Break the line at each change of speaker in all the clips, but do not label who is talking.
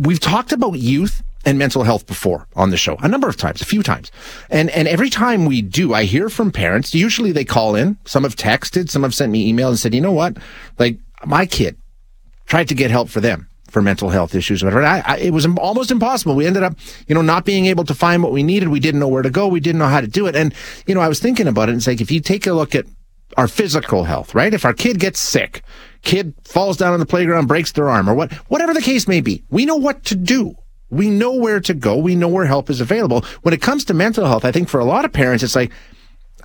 we've talked about youth and mental health before on the show a number of times, a few times. And, and every time we do, I hear from parents. Usually they call in. Some have texted. Some have sent me email and said, you know what? Like my kid tried to get help for them for mental health issues. Whatever. I, I, it was almost impossible. We ended up, you know, not being able to find what we needed. We didn't know where to go. We didn't know how to do it. And, you know, I was thinking about it and it's like, if you take a look at our physical health, right? If our kid gets sick, kid falls down on the playground, breaks their arm or what, whatever the case may be, we know what to do. We know where to go. We know where help is available. When it comes to mental health, I think for a lot of parents, it's like,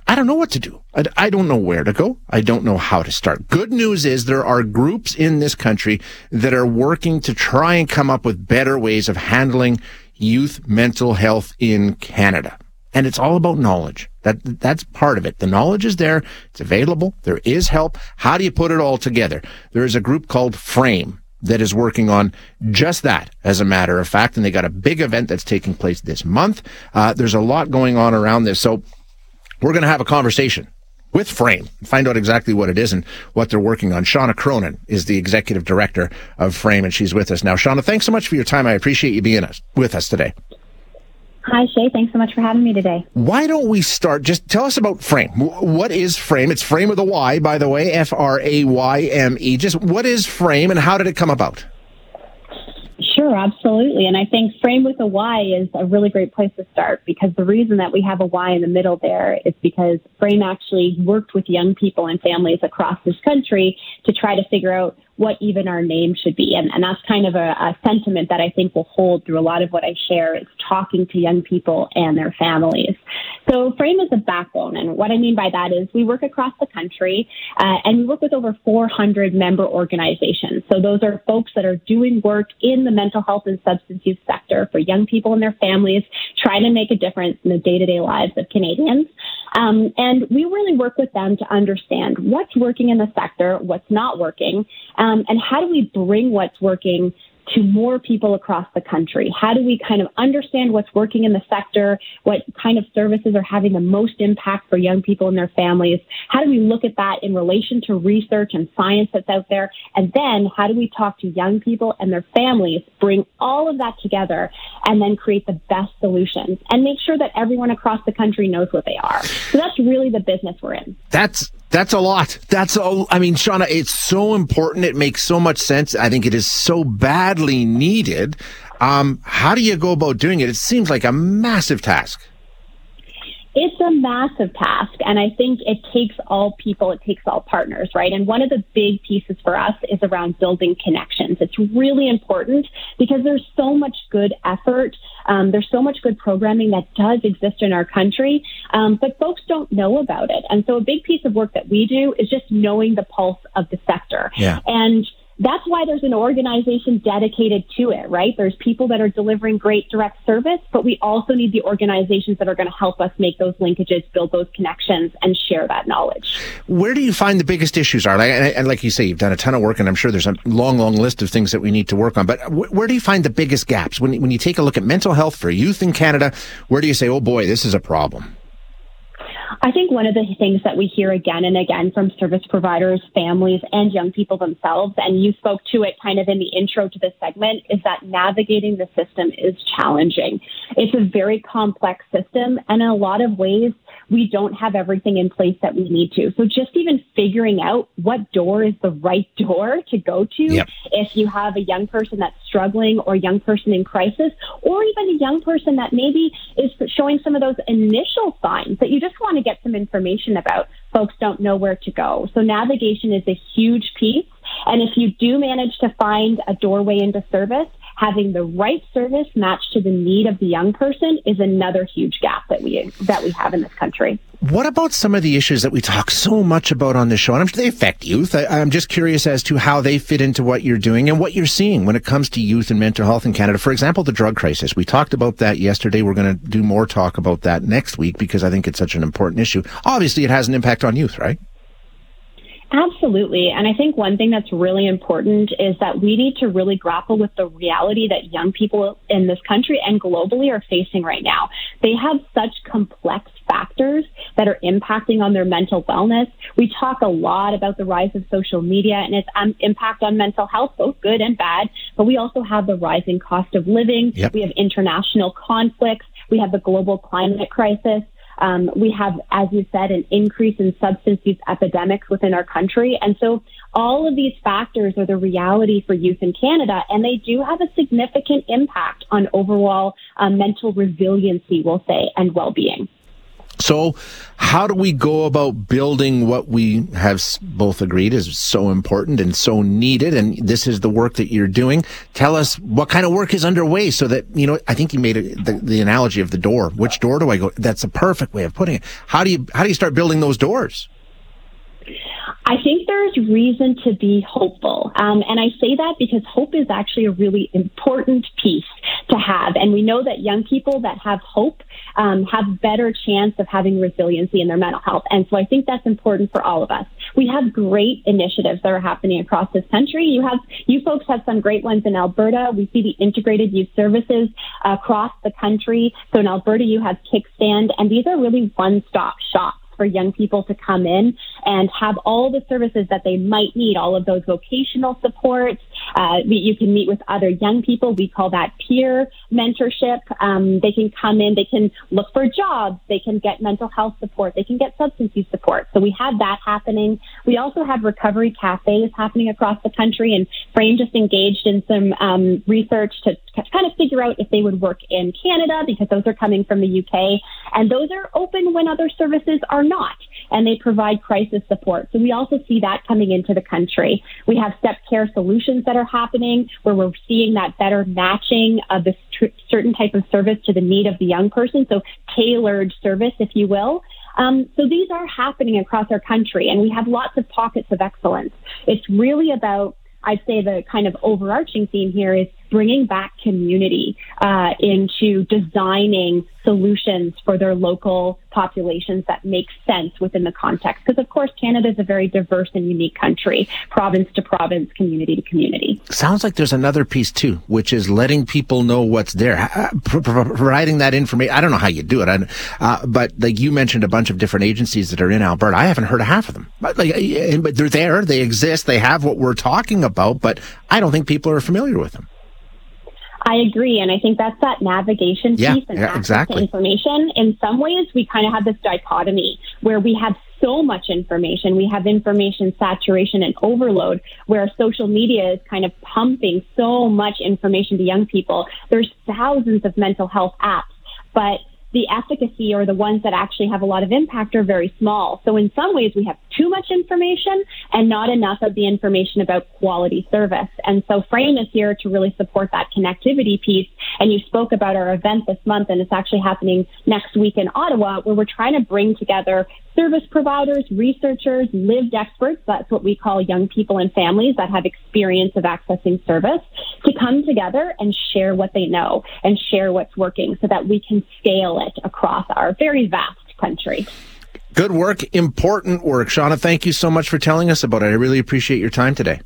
I don't know what to do. I, I, don't know where to go. I don't know how to start. Good news is there are groups in this country that are working to try and come up with better ways of handling youth mental health in Canada. And it's all about knowledge. That, that's part of it. The knowledge is there. It's available. There is help. How do you put it all together? There is a group called Frayme that is working on just that, as a matter of fact. And they got a big event that's taking place this month. Uh, there's a lot going on around this. So we're going to have a conversation with Frayme, find out exactly what it is and what they're working on. Shauna Cronin is the executive director of Frayme, and she's with us now. Shauna, thanks so much for your time. I appreciate you being us, with us today.
Hi, Shay. Thanks so much for having me today.
Why don't we start? Just tell us about Frayme. What is Frayme? It's Frayme with a Y, by the way, F R A Y M E. Just what is Frayme and how did it come about?
Sure, absolutely. And I think Frayme with a Y is a really great place to start because the reason that we have a Y in the middle there is because Frayme actually worked with young people and families across this country to try to figure out what even our name should be. And, and that's kind of a, a sentiment that I think will hold through a lot of what I share is talking to young people and their families. So Frayme is a backbone. And what I mean by that is we work across the country uh, and we work with over 400 member organizations. So those are folks that are doing work in the mental health and substance use sector for young people and their families, trying to make a difference in the day to day lives of Canadians. Um, and we really work with them to understand what's working in the sector, what's not working, um, and how do we bring what's working to more people across the country? How do we kind of understand what's working in the sector? What kind of services are having the most impact for young people and their families? How do we look at that in relation to research and science that's out there? And then how do we talk to young people and their families, bring all of that together and then create the best solutions and make sure that everyone across the country knows what they are. So that's really the business we're in.
That's that's a lot. That's a, I mean, Shauna, it's so important. It makes so much sense. I think it is so badly needed. Um, how do you go about doing it? It seems like a massive task.
A massive task. And I think it takes all people, it takes all partners, right? And one of the big pieces for us is around building connections. It's really important because there's so much good effort. Um, there's so much good programming that does exist in our country, um, but folks don't know about it. And so a big piece of work that we do is just knowing the pulse of the sector.
Yeah.
And that's why there's an organization dedicated to it, right? There's people that are delivering great direct service, but we also need the organizations that are going to help us make those linkages, build those connections, and share that knowledge.
Where do you find the biggest issues are? and like you say, you've done a ton of work, and I'm sure there's a long, long list of things that we need to work on. But where do you find the biggest gaps when when you take a look at mental health for youth in Canada? Where do you say, oh boy, this is a problem?
I think one of the things that we hear again and again from service providers, families, and young people themselves, and you spoke to it kind of in the intro to this segment, is that navigating the system is challenging. It's a very complex system, and in a lot of ways, we don't have everything in place that we need to. So just even figuring out what door is the right door to go to
yep.
if you have a young person that's struggling or a young person in crisis or even a young person that maybe is showing some of those initial signs that you just want to get some information about. Folks don't know where to go. So navigation is a huge piece. And if you do manage to find a doorway into service, having the right service matched to the need of the young person is another huge gap that we that we have in this country.
What about some of the issues that we talk so much about on the show? And I'm sure they affect youth. I, am just curious as to how they fit into what you're doing and what you're seeing when it comes to youth and mental health in Canada. For example, the drug crisis. We talked about that yesterday. We're going to do more talk about that next week because I think it's such an important issue. Obviously, it has an impact on youth, right?
Absolutely. And I think one thing that's really important is that we need to really grapple with the reality that young people in this country and globally are facing right now. They have such complex factors that are impacting on their mental wellness. We talk a lot about the rise of social media and its um, impact on mental health, both good and bad. But we also have the rising cost of living. Yep. We have international conflicts. We have the global climate crisis. Um, we have, as you said, an increase in substance use epidemics within our country. And so all of these factors are the reality for youth in Canada, and they do have a significant impact on overall uh, mental resiliency, we'll say, and well being.
So, how do we go about building what we have both agreed is so important and so needed? And this is the work that you're doing. Tell us what kind of work is underway so that, you know, I think you made the, the analogy of the door. Which door do I go? That's a perfect way of putting it. How do you, how do you start building those doors?
I think there's reason to be hopeful. Um, and I say that because hope is actually a really important piece to have. And we know that young people that have hope um, have better chance of having resiliency in their mental health. And so I think that's important for all of us. We have great initiatives that are happening across this country. You have, you folks have some great ones in Alberta. We see the integrated youth services across the country. So in Alberta, you have Kickstand, and these are really one-stop shops for young people to come in and have all the services that they might need, all of those vocational supports. Uh, you can meet with other young people. We call that peer mentorship. Um, they can come in, they can look for jobs, they can get mental health support, they can get substance use support. So we have that happening. We also have recovery cafes happening across the country, and Frayme just engaged in some um, research to kind of figure out if they would work in Canada because those are coming from the UK, and those are open when other services are not, and they provide crisis support. So we also see that coming into the country. We have step care solutions that are happening where we're seeing that better matching of this tr- certain type of service to the need of the young person. So tailored service, if you will. Um, so these are happening across our country, and we have lots of pockets of excellence. It's really about I'd say the kind of overarching theme here is bringing back community uh, into designing solutions for their local populations that make sense within the context. Because, of course, Canada is a very diverse and unique country, province to province, community to community.
Sounds like there's another piece too, which is letting people know what's there, providing that information. I don't know how you do it, uh, but like you mentioned, a bunch of different agencies that are in Alberta. I haven't heard of half of them, but, like, but they're there, they exist, they have what we're talking about, but I don't think people are familiar with them.
I agree, and I think that's that navigation
yeah,
piece and
yeah,
access
exactly.
to information. In some ways, we kind of have this dichotomy where we have so much information. We have information saturation and overload, where social media is kind of pumping so much information to young people. There's thousands of mental health apps, but the efficacy or the ones that actually have a lot of impact are very small. So in some ways, we have too much information and not enough of the information about quality service. And so Frayme is here to really support that connectivity piece. And you spoke about our event this month, and it's actually happening next week in Ottawa, where we're trying to bring together service providers, researchers, lived experts, that's what we call young people and families that have experience of accessing service, to come together and share what they know and share what's working so that we can scale it across our very vast country.
Good work, important work. Shauna, thank you so much for telling us about it. I really appreciate your time today.